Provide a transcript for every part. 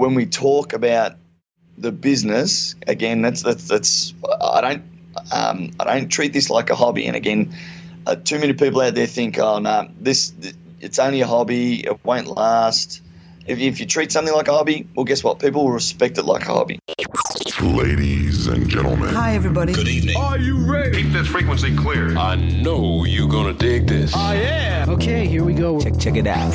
when we talk about the business, again, that's that's that's I don't um, I don't treat this like a hobby. And again, uh, too many people out there think, oh no, this it's only a hobby, it won't last. If, if you treat something like a hobby, well, guess what? People will respect it like a hobby. Ladies and gentlemen. Hi, everybody. Good evening. Are you ready? Keep this frequency clear. I know you're gonna dig this. I am. Okay, here we go. Check, check it out.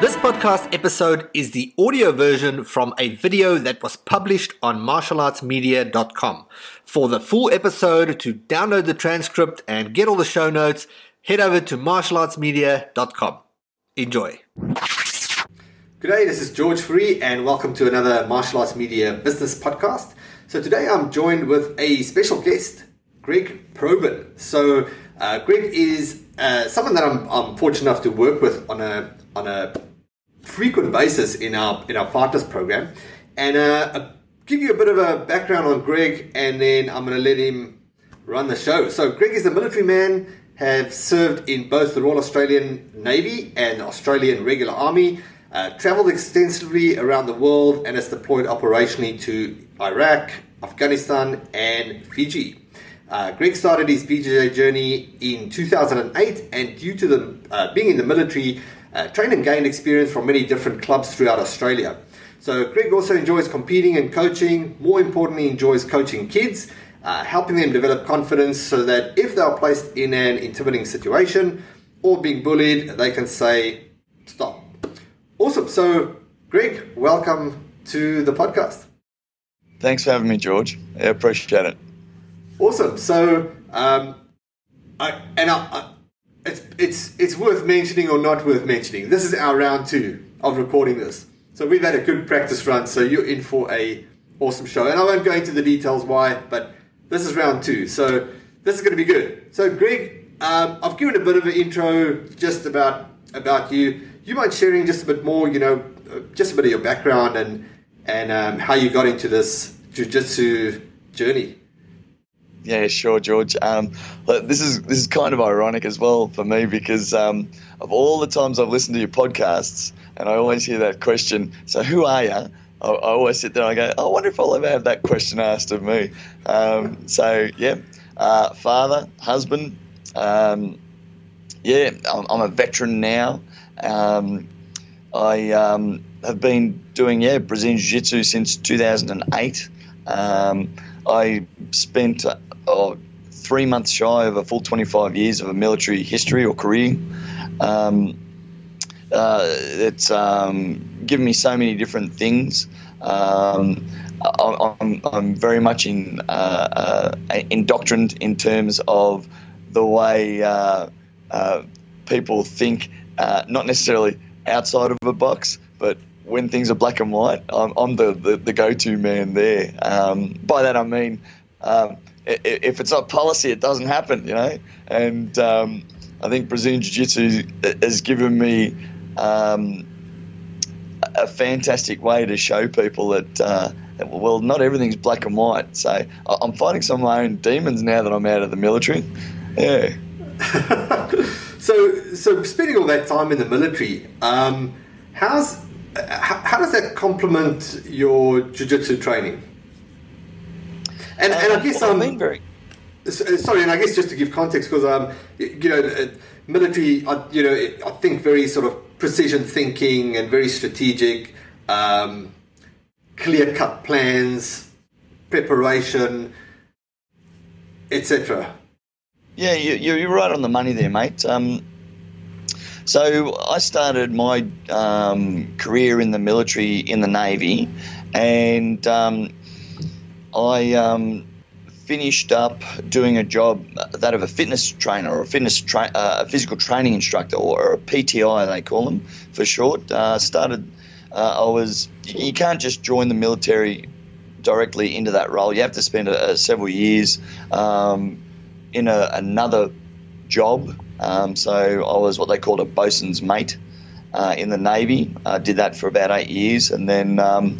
This podcast episode is the audio version from a video that was published on martialartsmedia.com. For the full episode, to download the transcript and get all the show notes, head over to martialartsmedia.com. Enjoy. G'day, this is George Fourie, and welcome to another Martial Arts Media Business Podcast. So today I'm joined with a special guest, Greg Probyn. So uh, Greg is uh, someone that I'm, I'm fortunate enough to work with on a on a frequent basis in our in our partners program, and uh, I'll give you a bit of a background on Greg, and then I'm going to let him run the show. So Greg is a military man, have served in both the Royal Australian Navy and Australian Regular Army. Uh, traveled extensively around the world and has deployed operationally to Iraq, Afghanistan, and Fiji. Uh, Greg started his BJJ journey in 2008, and due to the, uh, being in the military, uh, trained and gained experience from many different clubs throughout Australia. So, Greg also enjoys competing and coaching. More importantly, enjoys coaching kids, uh, helping them develop confidence so that if they are placed in an intimidating situation or being bullied, they can say, Stop. Awesome. So, Greg, welcome to the podcast. Thanks for having me, George. I appreciate it. Awesome. So, um, I and I, I, it's it's it's worth mentioning or not worth mentioning. This is our round two of recording this. So we've had a good practice run. So you're in for a awesome show, and I won't go into the details why, but this is round two. So this is going to be good. So Greg, um, I've given a bit of an intro just about about you. You mind sharing just a bit more? You know, just a bit of your background and and um, how you got into this jiu-jitsu journey. Yeah, sure, George. Um, this is this is kind of ironic as well for me because um, of all the times I've listened to your podcasts, and I always hear that question. So, who are you? I, I always sit there and I go, I wonder if I'll ever have that question asked of me. Um, so, yeah, uh, father, husband. Um, yeah, I'm, I'm a veteran now. Um, I um, have been doing yeah Brazilian Jiu Jitsu since 2008. Um, I spent oh, three months shy of a full 25 years of a military history or career. Um, uh, it's um, given me so many different things. Um, I, I'm, I'm very much in, uh, uh, indoctrined in terms of the way uh, uh, people think, uh, not necessarily outside of a box, but when things are black and white, I'm, I'm the, the, the go to man there. Um, by that I mean, if it's not policy, it doesn't happen, you know. And um, I think Brazilian Jiu Jitsu has given me um, a fantastic way to show people that, uh, well, not everything's black and white. So I'm fighting some of my own demons now that I'm out of the military. Yeah. so, so spending all that time in the military, um, how's how, how, does that complement your jiu-jitsu training? And, and I guess Uh, well, um, very. sorry, and I guess just to give context, because um, you know, uh, military, I, you know, I think very sort of precision thinking and very strategic, um, clear-cut plans, preparation, etc. Yeah, you, you're right on the money there, mate. Um, so I started my um, career in the military in the Navy, and um, I um, finished up doing a job that of a fitness trainer or a fitness tra- uh, a physical training instructor or a PTI they call them for short. Uh, started. Uh, I was. You can't just join the military directly into that role. You have to spend a, a several years um, in a, another job. Um, so I was what they called a bosun's mate uh, in the Navy. I did that for about eight years, and then um,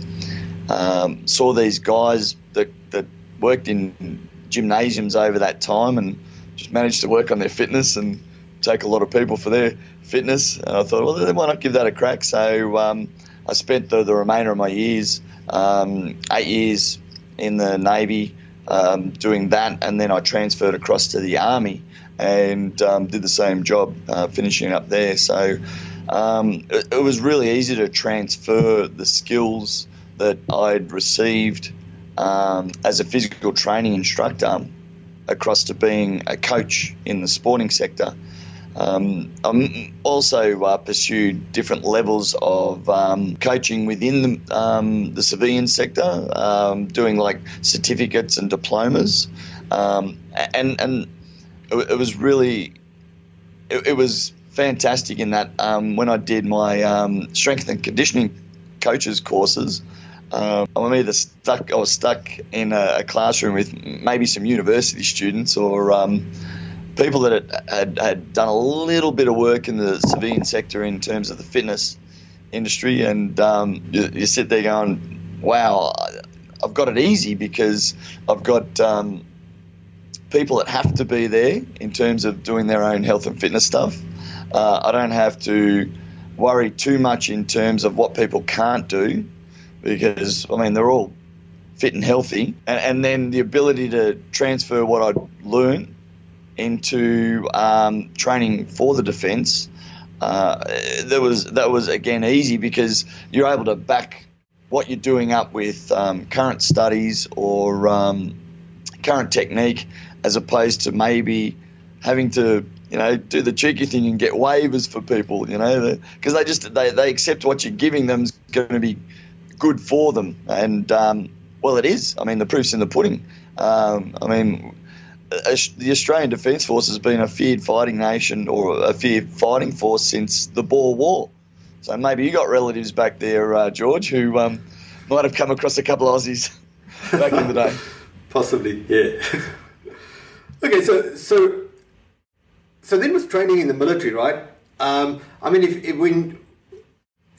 um, saw these guys that, that worked in gymnasiums over that time, and just managed to work on their fitness and take a lot of people for their fitness. And I thought, well, why not give that a crack? So um, I spent the, the remainder of my years, um, eight years in the Navy, um, doing that, and then I transferred across to the Army and um, did the same job, uh, finishing up there. So um, it, it was really easy to transfer the skills that I'd received um, as a physical training instructor across to being a coach in the sporting sector. Um, I'm also uh, pursued different levels of um, coaching within the, um, the civilian sector, um, doing like certificates and diplomas, um, and and it, it was really it, it, was fantastic in that um, when I did my strength and conditioning coaches courses. I'm either stuck. I was stuck in a, a, classroom with maybe some university students or people that had, had, had, done a little bit of work in the civilian sector in terms of the fitness industry, and um, you, you, sit there going, "Wow, I've got it easy because I've got um, people that have to be there in terms of doing their own health and fitness stuff. Uh, I don't have to worry too much in terms of what people can't do because I mean they're all fit and healthy, and, and then the ability to transfer what I'd learned into um, training for the defence, uh, that was that was again easy because you're able to back what you're doing up with um, current studies or um, current technique, as opposed to maybe having to you know do the cheeky thing and get waivers for people, you know, because they just they, they accept what you're giving them is going to be good for them, and um, well, it is. I mean, the proof's in the pudding. Um, I mean, the Australian Defence Force has been a feared fighting nation or a feared fighting force since the Boer War. So maybe you got relatives back there, uh, George, who um, might have come across a couple of Aussies back in the day. Possibly, yeah. okay, so so so then with training in the military, right? Um, I mean, if, if when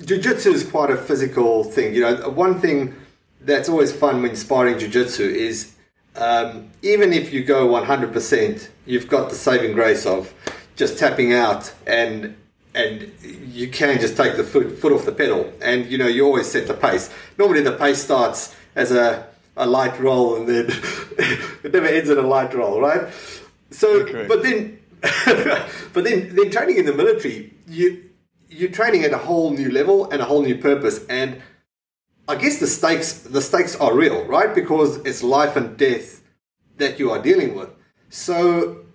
jiu-jitsu is quite a physical thing, you know, one thing that's always fun when sparring jiu-jitsu is um, even if you go 100%, you've got the saving grace of just tapping out and and you can just take the foot foot off the pedal. And you know you always set the pace. Normally the pace starts as a, a light roll and then it never ends in a light roll right? So okay. but then but then then training in the military you you're training at a whole new level and a whole new purpose and I guess the stakes the stakes are real, right? Because it's life and death that you are dealing with. So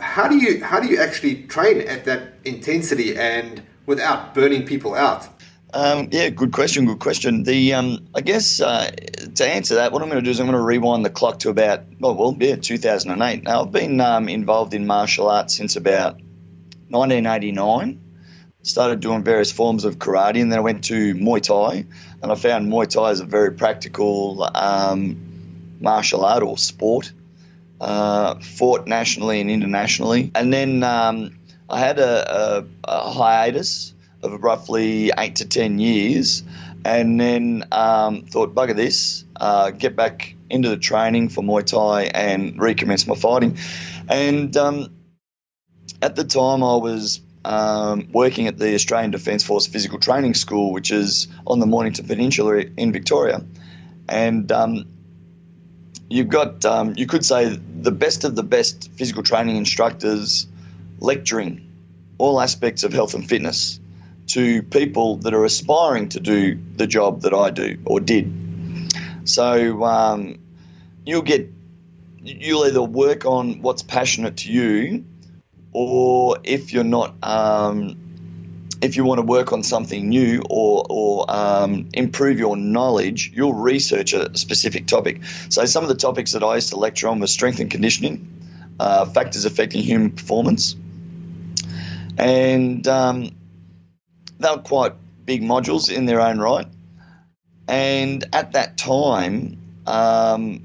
how do you how do you actually train at that intensity and without burning people out? Um, yeah, good question. Good question. The um, I guess uh, to answer that, what I'm going to do is I'm going to rewind the clock to about oh, well, yeah, 2008. Now I've been um, involved in martial arts since about 1989 started doing various forms of karate, and then I went to Muay Thai, and I found Muay Thai is a very practical um, martial art or sport. Uh, fought nationally and internationally, and then um, I had a, a, a, hiatus of roughly eight to ten years, and then um, thought, bugger this, uh, get back into the training for Muay Thai and recommence my fighting. And um, at the time, I was um, working at the Australian Defence Force Physical Training School, which is on the Mornington Peninsula in Victoria. And um, you've got, um, you could say, the best of the best physical training instructors lecturing all aspects of health and fitness to people that are aspiring to do the job that I do or did. So um, you'll get, you'll either work on what's passionate to you or if you're not, um, if you want to work on something new or, or um, improve your knowledge, you'll research a specific topic. So some of the topics that I used to lecture on were strength and conditioning, uh, factors affecting human performance, and um, they were quite big modules in their own right. And at that time, um,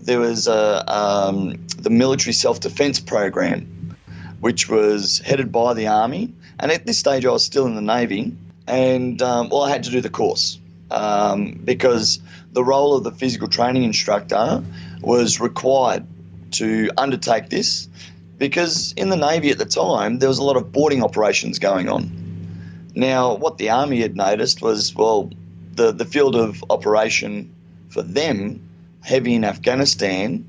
there was a, um, the military self defense program, which was headed by the Army. And at this stage, I was still in the Navy, and um, well, I had to do the course um, because the role of the physical training instructor was required to undertake this because in the Navy at the time, there was a lot of boarding operations going on. Now, what the Army had noticed was, well, the, the field of operation for them, heavy in Afghanistan,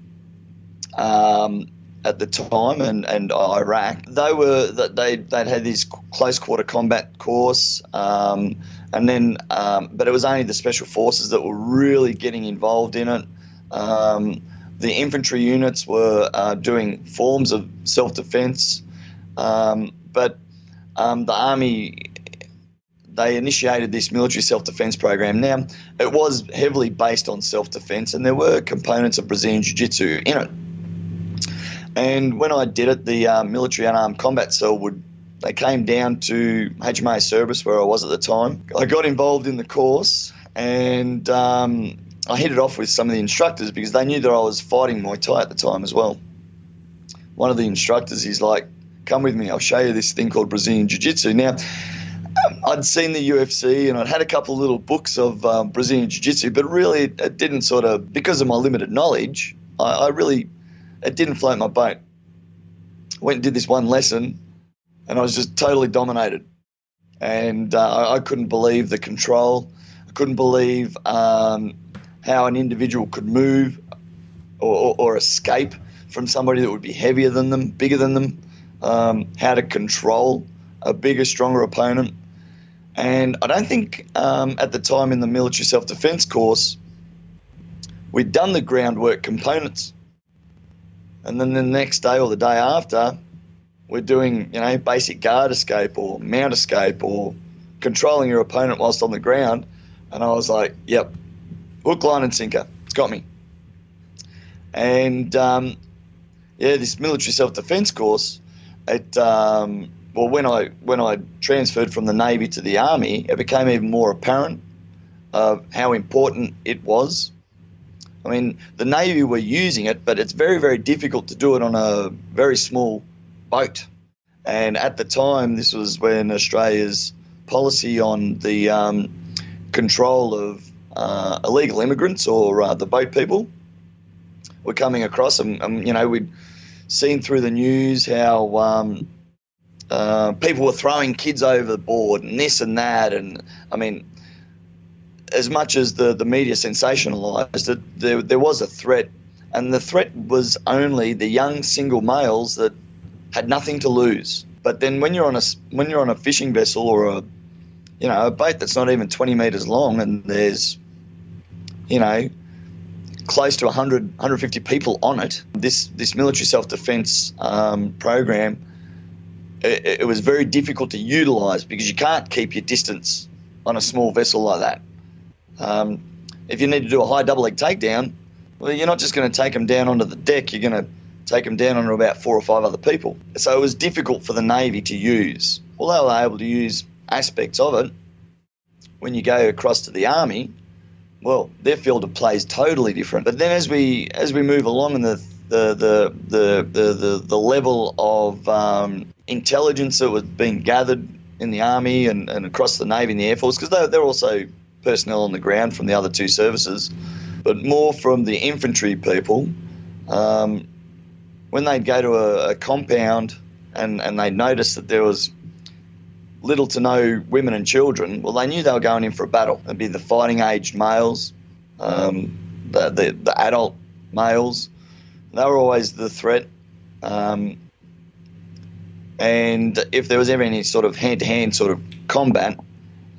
um, at the time and, and Iraq, they were that they they'd had this close quarter combat course, um, and then um, but it was only the special forces that were really getting involved in it. Um, the infantry units were uh, doing forms of self defense, um, but um, the army they initiated this military self defense program. Now, it was heavily based on self defense, and there were components of Brazilian Jiu Jitsu in it. And when I did it, the uh, military unarmed combat cell would they came down to HMAS Cerberus where I was at the time. I got involved in the course and um, I hit it off with some of the instructors because they knew that I was fighting Muay Thai at the time as well. One of the instructors is like, "Come with me, I'll show you this thing called Brazilian Jiu Jitsu." Now, um, I'd seen the UFC and I'd had a couple of little books of um, Brazilian Jiu Jitsu, but really it didn't sort of, because of my limited knowledge, I, I really, it didn't float my boat. Went and did this one lesson and I was just totally dominated. And uh, I, couldn't believe the control. I couldn't believe um, how an individual could move or, or, or, escape from somebody that would be heavier than them, bigger than them, um, how to control a bigger, stronger opponent. And I don't think um, at the time in the military self defense course, we'd done the groundwork components. And then the next day or the day after, we're doing, you know, basic guard escape or mount escape or controlling your opponent whilst on the ground. And I was like, yep, hook, line, and sinker. It's got me. And um, yeah, this military self defense course, it um, well, when I when I transferred from the navy to the army, it became even more apparent of how important it was. I mean, the navy were using it, but it's very very difficult to do it on a very small boat. And at the time, this was when Australia's policy on the um, control of uh, illegal immigrants or uh, the boat people were coming across. And, and, you know, we'd seen through the news how um, uh, people were throwing kids overboard and this and that. And I mean, as much as the, the media sensationalised it, there, there was a threat. And the threat was only the young single males that had nothing to lose. But then when you're on a when you're on a fishing vessel or a you know a boat that's not even 20 meters long and there's you know close to 100 150 people on it, this this military self defense um, program it, it, was very difficult to utilize because you can't keep your distance on a small vessel like that. Um, if you need to do a high double leg takedown, well, you're not just going to take them down onto the deck. You're going to take them down onto about four or five other people. So it was difficult for the Navy to use. Although they were able to use aspects of it, when you go across to the Army, well, their field of play is totally different. But then as we as we move along in the the the the the, the, the level of um, intelligence that was being gathered in the Army and, and across the Navy and the Air Force, because they're, they're also personnel on the ground from the other two services, but more from the infantry people. Um, when they'd go to a, a compound and, and they'd notice that there was little to no women and children, well, they knew they were going in for a battle. It'd be the fighting aged males, um, the, the, the, adult males. They were always the threat. Um, and if there was ever any sort of hand to hand sort of combat,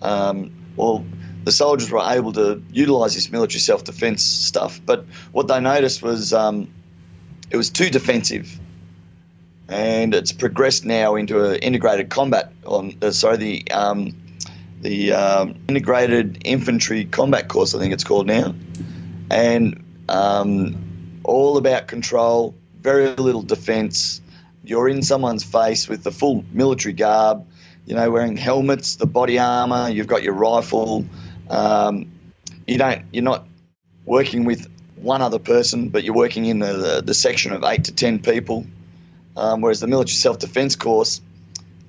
um, well, the soldiers were able to utilize this military self defense stuff. But what they noticed was um, it was too defensive, and it's progressed now into an integrated combat. On uh, sorry, the um, the um, integrated infantry combat course, I think it's called now, and um, all about control, very little defense. You're in someone's face with the full military garb, you know, wearing helmets, the body armor. You've got your rifle. Um, you don't. You're not working with one other person, but you're working in the, the, the section of eight to ten people. Um, whereas the military self defence course,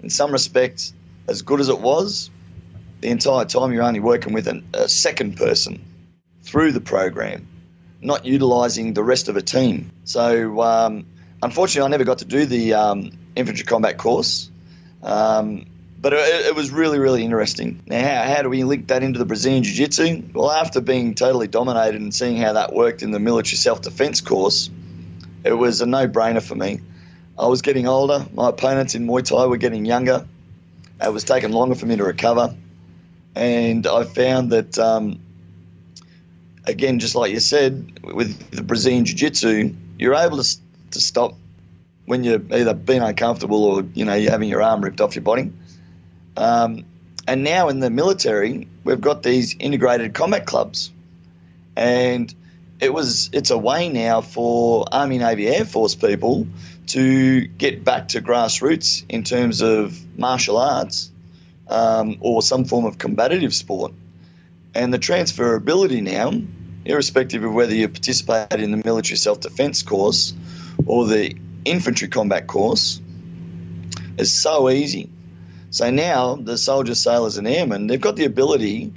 in some respects, as good as it was, the entire time you're only working with an, a second person through the program, not utilising the rest of a team. So, um, unfortunately, I never got to do the um, infantry combat course. Um, but it, it, was really, really interesting. Now, how, how do we link that into the Brazilian Jiu Jitsu? Well, after being totally dominated and seeing how that worked in the military self defense course, it was a no brainer for me. I was getting older, my opponents in Muay Thai were getting younger, it was taking longer for me to recover, and I found that. Um, again, just like you said, with the Brazilian Jiu Jitsu, you're able to, to stop when you're either being uncomfortable or you know you're having your arm ripped off your body. Um, and now in the military, we've got these integrated combat clubs, and it was it's a way now for Army, Navy, Air Force people to get back to grassroots in terms of martial arts um, or some form of combative sport. And the transferability now, irrespective of whether you participate in the military self defense course or the infantry combat course, is so easy. So now the soldiers, sailors, and airmen, they've got the ability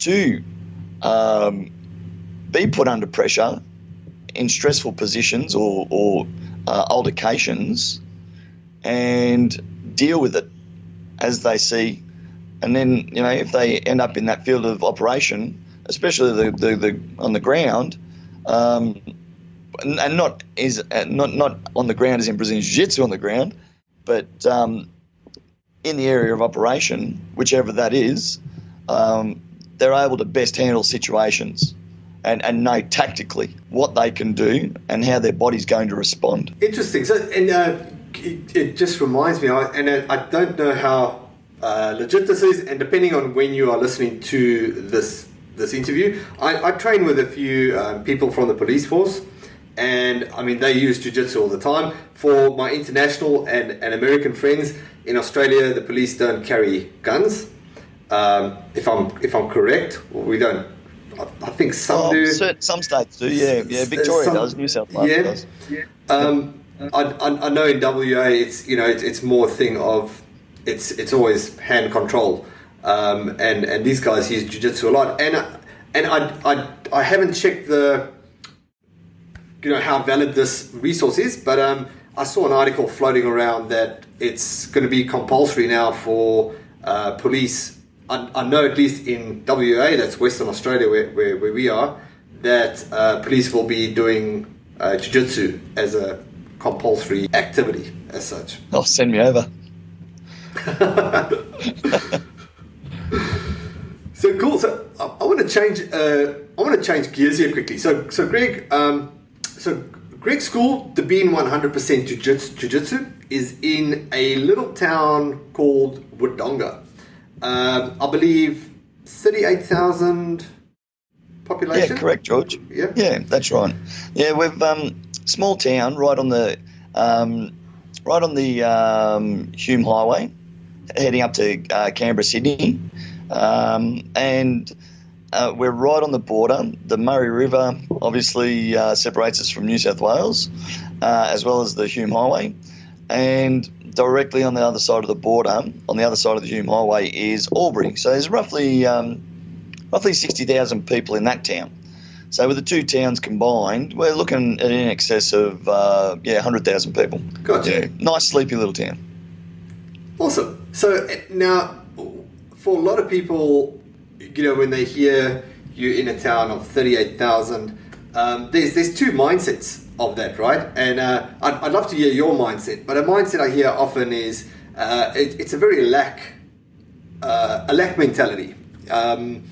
to um, be put under pressure in stressful positions or, or uh, altercations and deal with it as they see. And then, you know, if they end up in that field of operation, especially the, the, the on the ground, um, and not is uh, not not on the ground as in Brazilian Jiu-Jitsu on the ground, but um, in the area of operation, whichever that is, um, they're able to best handle situations and, and know tactically what they can do and how their body's going to respond. Interesting. So, and uh, it, it, just reminds me, I, and I don't know how uh, legit this is, and depending on when you are listening to this this interview, I, I train with a few um, people from the police force and I mean they use jiu-jitsu all the time. For my international and, and American friends in Australia, the police don't carry guns. Um, if I'm if I'm correct, we don't. I, I think some oh, do. Certain, some states do, yeah, yeah. Victoria some, does, New South Wales yeah. does. Um, I, I, I, know in WA it's you know it's, it's more a thing of it's it's always hand control, um, and and these guys use jiu-jitsu a lot, and and I, I I haven't checked the you know how valid this resource is, but um, I saw an article floating around that it's going to be compulsory now for uh, police. I, I, know at least in WA, that's Western Australia where, where, where we are, that uh, police will be doing uh, jiu-jitsu as a compulsory activity as such. Oh, send me over. so cool. So I, I want to change. Uh, I want to change gears here quickly. So, so Greg, um, so Greg's school, the Bean 100% Jiu-Jitsu, is in a little town called Wodonga. Um, I believe 38,000 population. Yeah, correct, George. Yeah, yeah, that's right. Yeah, we've um, small town right on the um, right on the um, Hume Highway, heading up to uh, Canberra, Sydney, um, and uh, we're right on the border. The Murray River obviously uh, separates us from New South Wales, uh, as well as the Hume Highway. And directly on the other side of the border, on the other side of the Hume Highway, is Albury. So there's roughly um, roughly 60,000 people in that town. So with the two towns combined, we're looking at in excess of uh, yeah 100,000 people. Gotcha. Yeah, nice sleepy little town. Awesome. So now, for a lot of people, you know, when they hear you're in a town of 38,000, um, there's, there's two mindsets of that, right? And uh, I'd, I'd love to hear your mindset, but a mindset I hear often is uh, it, it's a very lack, uh, a lack mentality. Um,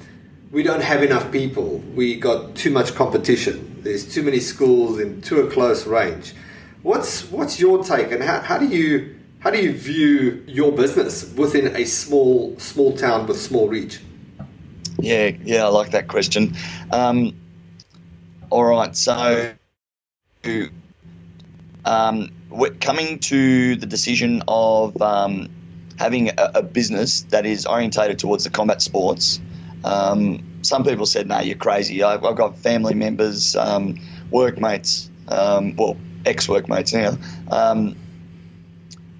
we don't have enough people. We got too much competition. There's too many schools in too a close range. What's what's your take, and how, how do you how do you view your business within a small small town with small reach? Yeah, yeah, I like that question. Um, all right, so um, coming to the decision of um, having a, a, business that is orientated towards the combat sports. Um, some people said, "No, you're crazy." I've, I've got family members, um, workmates, um, well, ex-workmates now,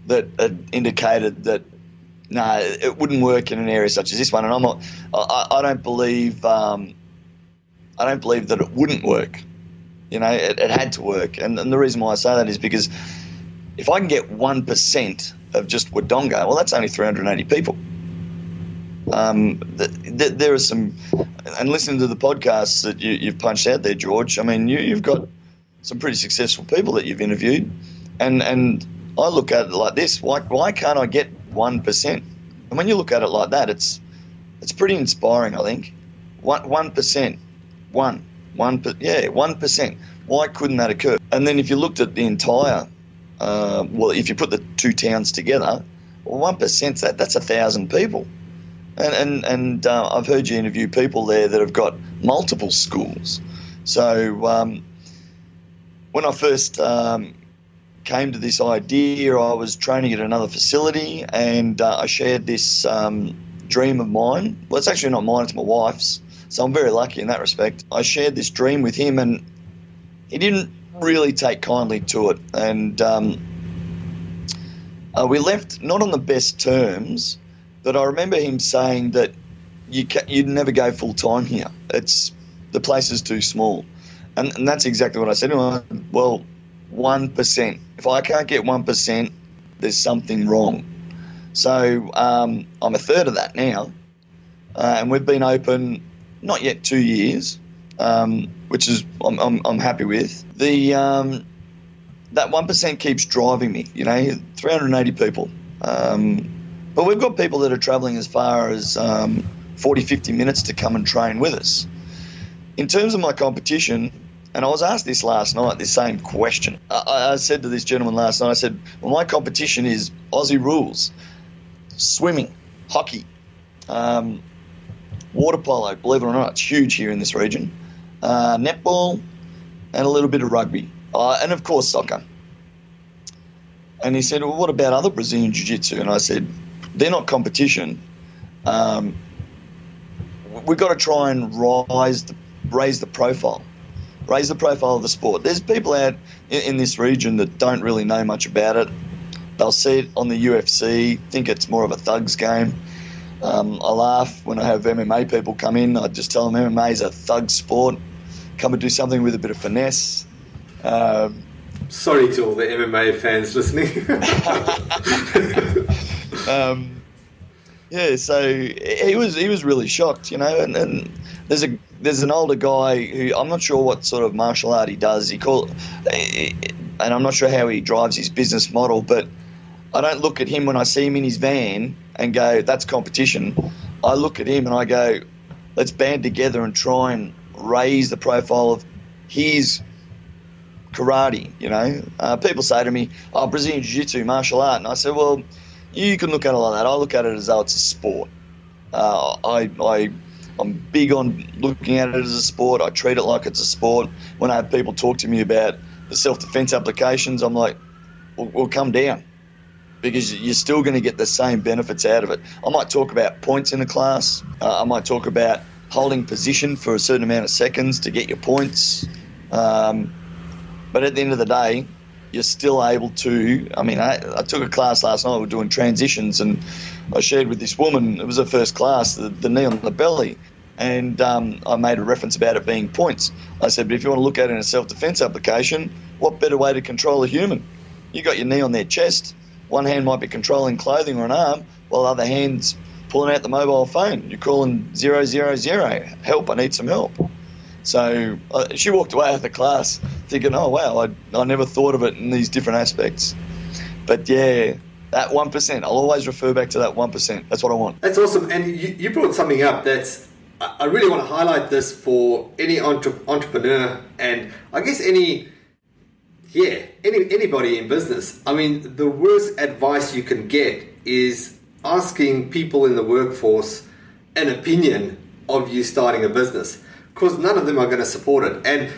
that indicated that no, it wouldn't work in an area such as this one. And I'm not, I, I don't believe, um, I don't believe that it wouldn't work. You know, it, it had to work. And, and the reason why I say that is because if I can get one percent of just Wodonga, well, that's only 380 people. Um, th- th- there are some, and listening to the podcasts that you, you've punched out there, George. I mean, you, you've got some pretty successful people that you've interviewed, and and I look at it like this: why why can't I get one percent? And when you look at it like that, it's it's pretty inspiring. I think one one percent, one one yeah one percent. Why couldn't that occur? And then if you looked at the entire, uh, well, if you put the two towns together, well, one percent that that's a thousand people. And and and uh, I've heard you interview people there that have got multiple schools. So um, when I first um, came to this idea, I was training at another facility, and uh, I shared this um, dream of mine. Well, it's actually not mine; it's my wife's. So I'm very lucky in that respect. I shared this dream with him, and he didn't really take kindly to it, and um, uh, we left not on the best terms. But I remember him saying that you ca- you'd never go full time here. It's the place is too small, and, and that's exactly what I said to him. Well, one percent. If I can't get one percent, there's something wrong. So um, I'm a third of that now, uh, and we've been open not yet two years, um, which is I'm, I'm, I'm happy with. The um, that one percent keeps driving me. You know, 380 people. Um, but we've got people that are travelling as far as um, 40, 50 minutes to come and train with us. In terms of my competition, and I was asked this last night, this same question. I, I said to this gentleman last night, I said, well, my competition is Aussie rules, swimming, hockey, um, water polo, believe it or not, it's huge here in this region, uh, netball, and a little bit of rugby, uh, and of course soccer. And he said, well, what about other Brazilian Jiu-Jitsu? And I said, they're not competition. Um, we've got to try and rise the, raise the profile, raise the profile of the sport. There's people out in, in this region that don't really know much about it. They'll see it on the UFC, think it's more of a thugs game. Um, I laugh when I have MMA people come in. I just tell them MMA is a thug sport. Come and do something with a bit of finesse. Um, Sorry to all the MMA fans listening. um, yeah, so he was he was really shocked, you know. And, and there's a there's an older guy who I'm not sure what sort of martial art he does. He call, and I'm not sure how he drives his business model, but I don't look at him when I see him in his van and go, "That's competition." I look at him and I go, "Let's band together and try and raise the profile of his karate." You know, uh, people say to me, "Oh, Brazilian jiu-jitsu, martial art," and I say, "Well." you can look at it like that. I look at it as though it's a sport. Uh, I, I, I'm big on looking at it as a sport. I treat it like it's a sport. When I have people talk to me about the self-defense applications, I'm like, well, well come down because you're still going to get the same benefits out of it. I might talk about points in a class. Uh, I might talk about holding position for a certain amount of seconds to get your points. Um, but at the end of the day, you're still able to. I mean, I, I, took a class last night. We were doing transitions, and I shared with this woman. It was a first class, the, the knee on the belly, and um, I made a reference about it being points. I said, but if you want to look at it in a self-defense application, what better way to control a human? You got your knee on their chest. One hand might be controlling clothing or an arm, while the other hand's pulling out the mobile phone. You're calling zero zero zero. Help! I need some help. So uh, she walked away after the class thinking, oh, wow, I, I never thought of it in these different aspects. But yeah, that 1%, I'll always refer back to that 1%. That's what I want. That's awesome. And you, you brought something up that's, I really want to highlight this for any entre- entrepreneur and I guess any, yeah, any, anybody in business. I mean, the worst advice you can get is asking people in the workforce an opinion of you starting a business because none of them are going to support it. And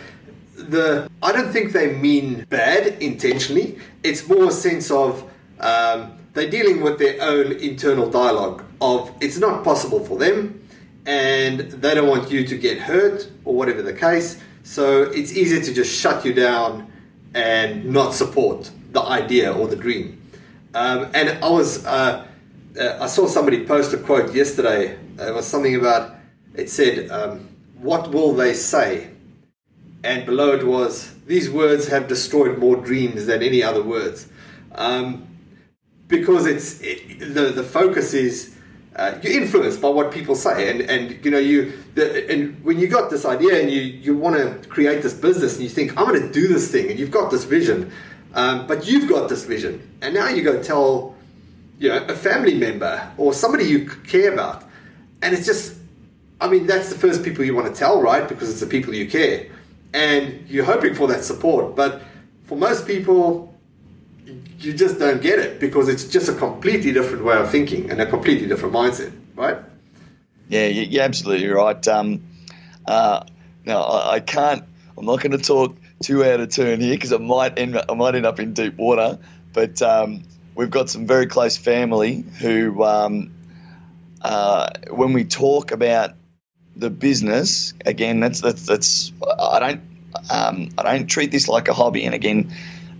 the I don't think they mean bad intentionally. It's more a sense of um, they're dealing with their own internal dialogue of it's not possible for them. and they don't want you to get hurt or whatever the case. So it's easier to just shut you down and not support the idea or the dream. Um, and I was, uh, uh, I saw somebody post a quote yesterday. It was something about, it said, um, "What will they say?" And below it was, "These words have destroyed more dreams than any other words," um, because it's it, the the focus is. Uh, you're influenced by what people say, and, and you know you the, and when you got this idea and you you want to create this business and you think I'm going to do this thing and you've got this vision, um, but you've got this vision, and now you go tell you know a family member or somebody you care about, and it's just I mean that's the first people you want to tell, right? Because it's the people you care, and you're hoping for that support, but for most people you just don't get it because it's just a completely different way of thinking and a completely different mindset, right? Yeah, you- you're absolutely right. Um, uh, now I, I can't. I'm not going to talk too out of turn here because I might end. I might end up in deep water. But um, we've got some very close family who, um, uh, when we talk about the business, again, that's that's that's. I don't. Um, I don't treat this like a hobby. And again,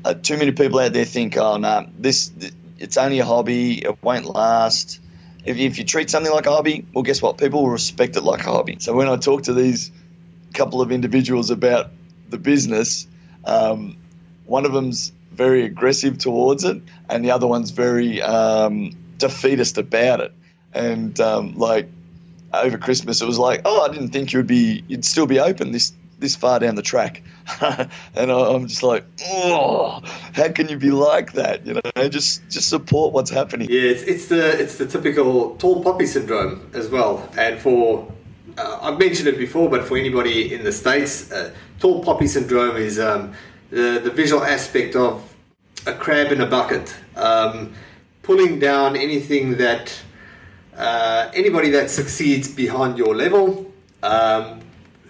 uh, too many people out there think, oh no, this it's only a hobby. It won't last. If, if you treat something like a hobby, well, guess what? People will respect it like a hobby. So when I talk to these couple of individuals about the business, um, one of them's very aggressive towards it, and the other one's very um, defeatist about it. And um, like over Christmas, it was like, oh, I didn't think you'd be, you'd still be open this this far down the track, and I- I'm just like, oh, how can you be like that? You know, just just support what's happening. Yeah, it's, it's the it's the typical tall poppy syndrome as well. And for uh, I've mentioned it before, but for anybody in the states, uh, tall poppy syndrome is um, the the visual aspect of a crab in a bucket, um, pulling down anything that uh, anybody that succeeds behind your level. Um,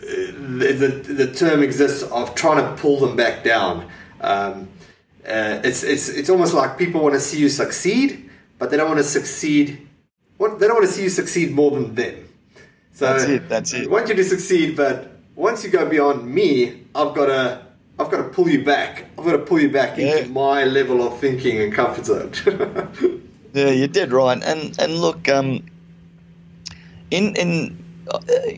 the, the, the term exists of trying to pull them back down. Um, uh, it's, it's, it's almost like people want to see you succeed, but they don't want to succeed. What, they don't want to see you succeed more than them. So That's it, that's it. I want you to succeed, but once you go beyond me, I've got to I've got to pull you back. I've got to pull you back Yeah. into my level of thinking and comfort zone. Yeah, you're dead right. And and look, um, in in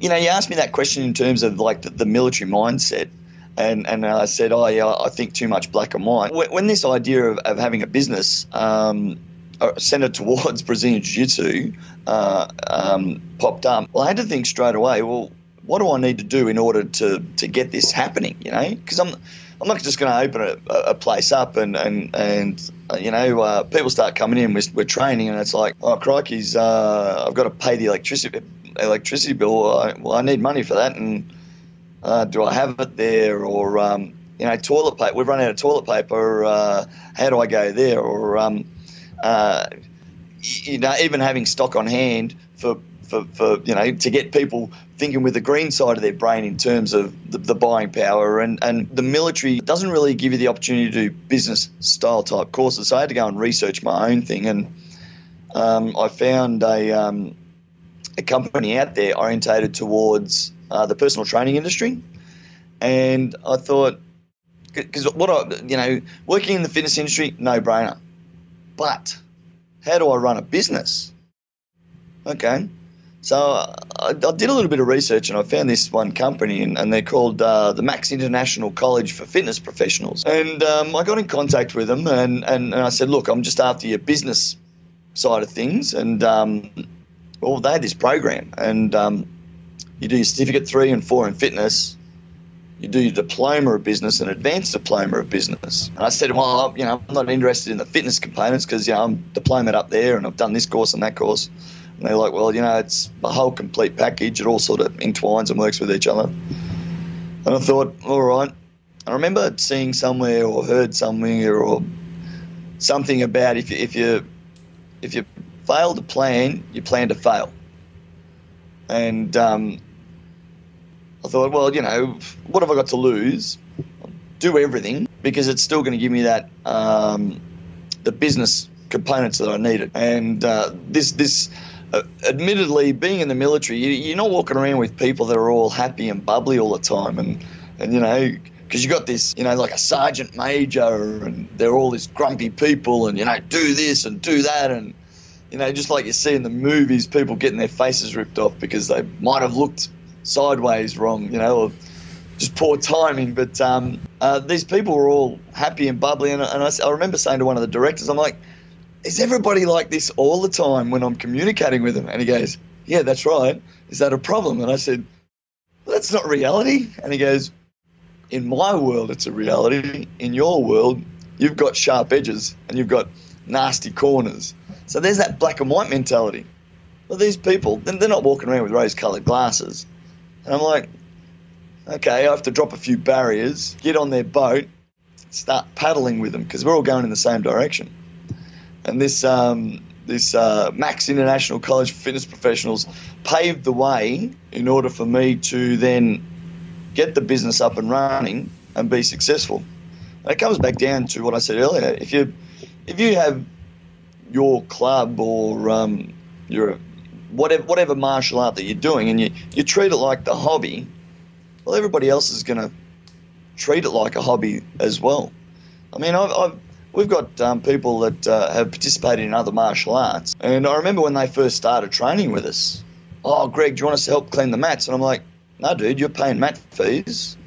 you know, you asked me that question in terms of like the, the military mindset, and and I said, oh yeah, I think too much black and white. When, this idea of, of having a business um, uh, centered towards Brazilian Jiu-Jitsu uh, um, popped up, well, I had to think straight away. Well, what do I need to do in order to to get this happening? You know, because I'm I'm not just going to open a, a place up and and and uh, you know uh, people start coming in. We're, we're training, and it's like, oh crikey's, uh, I've got to pay the electricity electricity bill. I, well, I need money for that, and uh, do I have it there or um, you know toilet paper? We've run out of toilet paper. Uh, how do I go there? Or um, uh, you know, even having stock on hand for, for, for you know to get people thinking with the green side of their brain in terms of the, the buying power. And, and the military doesn't really give you the opportunity to do business style type courses. So I had to go and research my own thing. And um, I found a um, a company out there orientated towards uh, the personal training industry, and I thought because what I you know working in the fitness industry no brainer, but how do I run a business? Okay, so I, I did a little bit of research and I found this one company and, and they're called uh, the Max International College for Fitness Professionals, and um, I got in contact with them and, and, and I said, look, I'm just after your business side of things, and um, well, they had this program, and um, you do your certificate three and four in fitness. You do your diploma of business and advanced diploma of business. And I said, well, you know, I'm not interested in the fitness components because you know I'm diplomaed up there and I've done this course and that course. And they're like, well, you know, it's a whole complete package. It all sort of entwines and works with each other. And I thought, all right. I remember seeing somewhere or heard somewhere or something about if you, if you if you fail to plan, you plan to fail. And um, I thought, well, you know, what have I got to lose? Do everything because it's still going to give me that um, the business components that I needed. And uh, this this uh, admittedly, being in the military, you, you're not walking around with people that are all happy and bubbly all the time, and and you know. Because you've got this, you know, like a sergeant major, and they're all these grumpy people, and you know, do this and do that, and you know, just like you see in the movies, people getting their faces ripped off because they might have looked sideways wrong, you know, or just poor timing. But um, uh, these people were all happy and bubbly, and, and I, I remember saying to one of the directors, I'm like, is everybody like this all the time when I'm communicating with them? And he goes, yeah, that's right. Is that a problem? And I said, well, that's not reality. And he goes, in my world, it's a reality. In your world, you've got sharp edges and you've got nasty corners. So there's that black and white mentality. Well, these people, they're not walking around with rose coloured glasses. And I'm like, okay, I have to drop a few barriers, get on their boat, start paddling with them because we're all going in the same direction. And this, um, this uh, Max International College for Fitness Professionals paved the way in order for me to then get the business up and running and be successful. And it comes back down to what I said earlier. If you if you have your club or um, your whatever whatever martial art that you're doing and you, you treat it like the hobby, well, everybody else is going to treat it like a hobby as well. I mean, I've, I've we've got um, people that uh, have participated in other martial arts, and I remember when they first started training with us. Oh, Greg, do you want us to help clean the mats? And I'm like, no, dude, you're paying mat fees.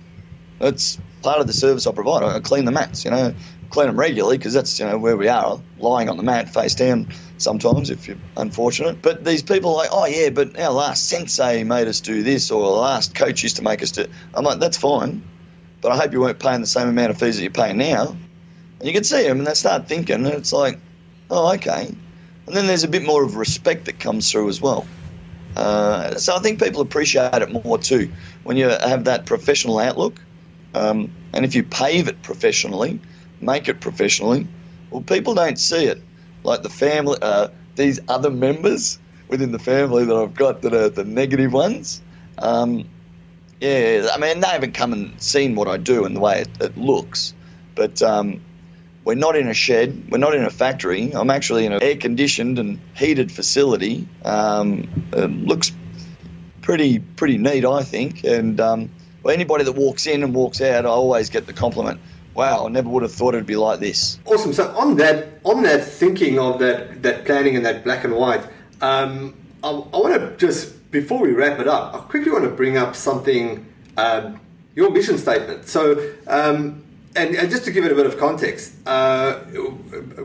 That's part of the service I provide. I clean the mats, you know, clean them regularly because that's you know where we are, lying on the mat face down sometimes if you're unfortunate. But these people are like, oh yeah, but our last sensei made us do this, or our last coach used to make us do. I'm like, that's fine, but I hope you weren't paying the same amount of fees that you're paying now. And you can see them, and they start thinking, and it's like, oh okay. And then there's a bit more of respect that comes through as well. Uh, so I think people appreciate it more too when you have that professional outlook. Um, and if you pave it professionally, make it professionally, well, people don't see it. Like the family, uh, these other members within the family that I've got that are the negative ones. Um, yeah, I mean, they haven't come and seen what I do and the way it, it looks. But um, we're not in a shed. We're not in a factory. I'm actually in an air conditioned and heated facility. Um, looks pretty pretty neat, I think. And um, well, anybody that walks in and walks out, I always get the compliment. Wow, I never would have thought it'd be like this. Awesome. So on that, on that thinking of that that planning and that black and white, um, I, I want to just before we wrap it up, I quickly want to bring up something. Um, your mission statement. So. Um, and, and, just to give it a bit of context, uh,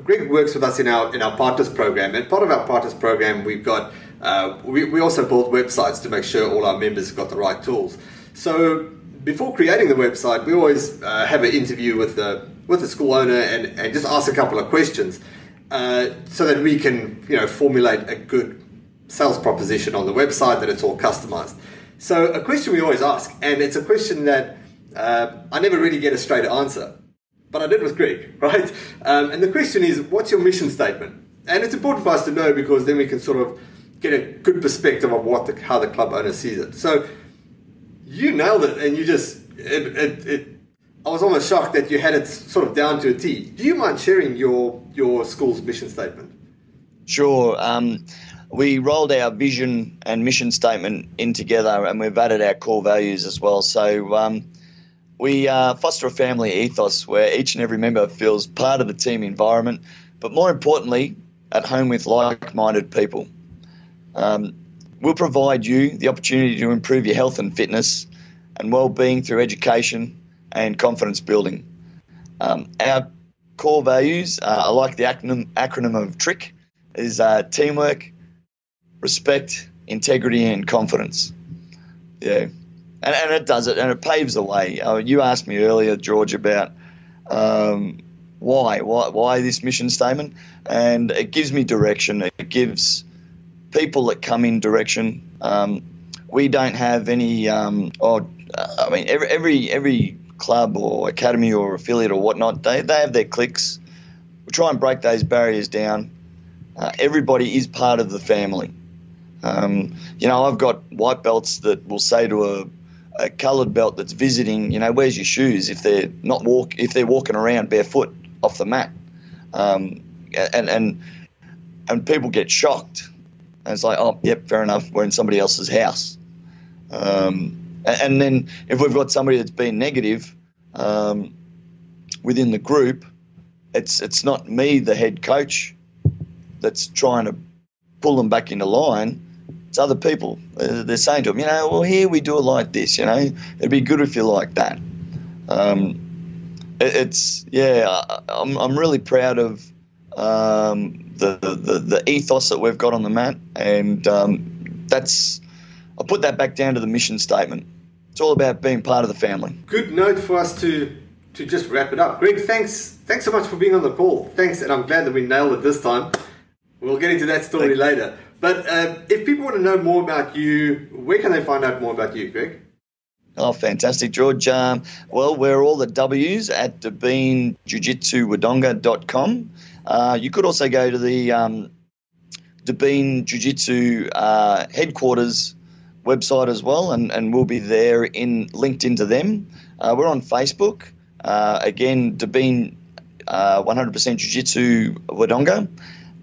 Greg works with us in our in our partners program, and part of our partners program, we've got uh, we, we also build websites to make sure all our members got the right tools. So before creating the website, we always uh, have an interview with the with the school owner and, and just ask a couple of questions uh, so that we can you know formulate a good sales proposition on the website that it's all customized. So a question we always ask, and it's a question that uh, I never really get a straight answer, but I did with Greg, right? Um, and the question is, what's your mission statement? And it's important for us to know because then we can sort of get a good perspective of what the, how the club owner sees it. So you nailed it, and you just it, it, it I was almost shocked that you had it sort of down to a T. Do you mind sharing your your school's mission statement? Sure. Um, we rolled our vision and mission statement in together, and we've added our core values as well. So um, we uh, foster a family ethos where each and every member feels part of the team environment, but more importantly, at home with like-minded people. Um, we'll provide you the opportunity to improve your health and fitness and well-being through education and confidence building. Um, our core values, uh, I like the acronym, acronym of TRICK, is uh, teamwork, respect, integrity, and confidence. Yeah and, and it does it, and it paves the way. Uh, you asked me earlier, George, about um, why, why, why this mission statement, and it gives me direction. It gives people that come in direction. Um, we don't have any. Um, oh, I mean, every every every club or academy or affiliate or whatnot, they they have their cliques. We try and break those barriers down. Uh, everybody is part of the family. Um, you know, I've got white belts that will say to a a coloured belt that's visiting, you know, where's your shoes if they're not walk if they're walking around barefoot off the mat, um, and and and people get shocked And it's like, oh, yep, fair enough. We're in somebody else's house. Um, a- and then if we've got somebody that's been negative um, within the group, it's it's not me, the head coach, that's trying to pull them back into line. It's other people. Uh, they're saying to them, you know, well, here we do it like this. You know, it'd be good if you like that. Um, it, it's yeah, I, I'm I'm really proud of um, the, the the ethos that we've got on the mat, and um, that's I put that back down to the mission statement. It's all about being part of the family. Good note for us to to just wrap it up. Greg, thanks thanks so much for being on the call. Thanks, and I'm glad that we nailed it this time. We'll get into that story Thank- later. But uh, if people want to know more about you, where can they find out more about you, Greg? Oh, fantastic, George. Um, well, we're all the W's at DeBeanJujitsuWodonga.com. Uh, you could also go to the um, Debeen Jiu Jitsu uh, headquarters website as well, and, and we'll be there in linked into them. Uh, we're on Facebook. Uh, again, Debeen uh, 100% Jiu Jitsu Wodonga.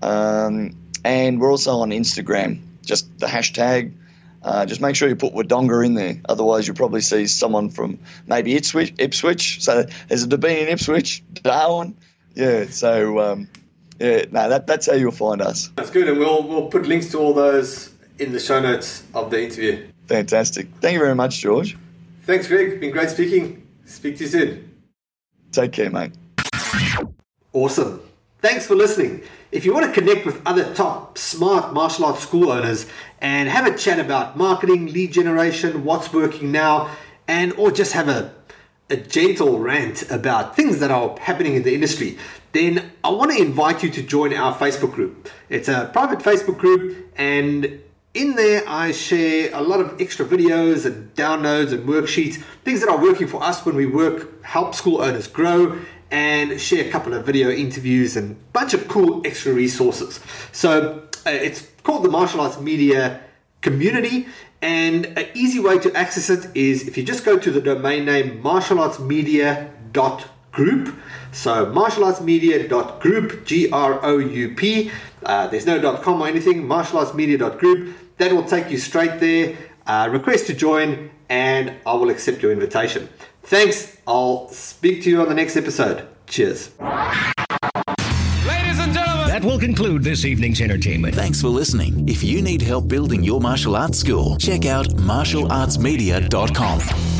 Um, and we're also on Instagram, just the hashtag. Uh, just make sure you put Wodonga in there. Otherwise, you'll probably see someone from maybe Ipswich. Ipswich. So there's a Debeen in Ipswich, Darwin. Yeah. So um, yeah, no, that, that's how you'll find us. That's good, and we'll we'll put links to all those in the show notes of the interview. Fantastic. Thank you very much, George. Thanks, Greg. Been great speaking. Speak to you soon. Take care, mate. Awesome. Thanks for listening. If you want to connect with other top smart martial arts school owners and have a chat about marketing, lead generation, what's working now, and or just have a a gentle rant about things that are happening in the industry, then I want to invite you to join our Facebook group. It's a private Facebook group and in there, I share a lot of extra videos and downloads and worksheets, things that are working for us when we work, help school owners grow, and share a couple of video interviews and a bunch of cool extra resources. So uh, it's called the Martial Arts Media Community, and an easy way to access it is if you just go to the domain name martialartsmedia.group. So martialartsmedia.group, G R O U P. Uh, there's no .com or anything. Martialartsmedia.group. That will take you straight there. Uh, request to join, and I will accept your invitation. Thanks. I'll speak to you on the next episode. Cheers. Ladies and gentlemen. That will conclude this evening's entertainment. Thanks for listening. If you need help building your martial arts school, check out martialartsmedia.com.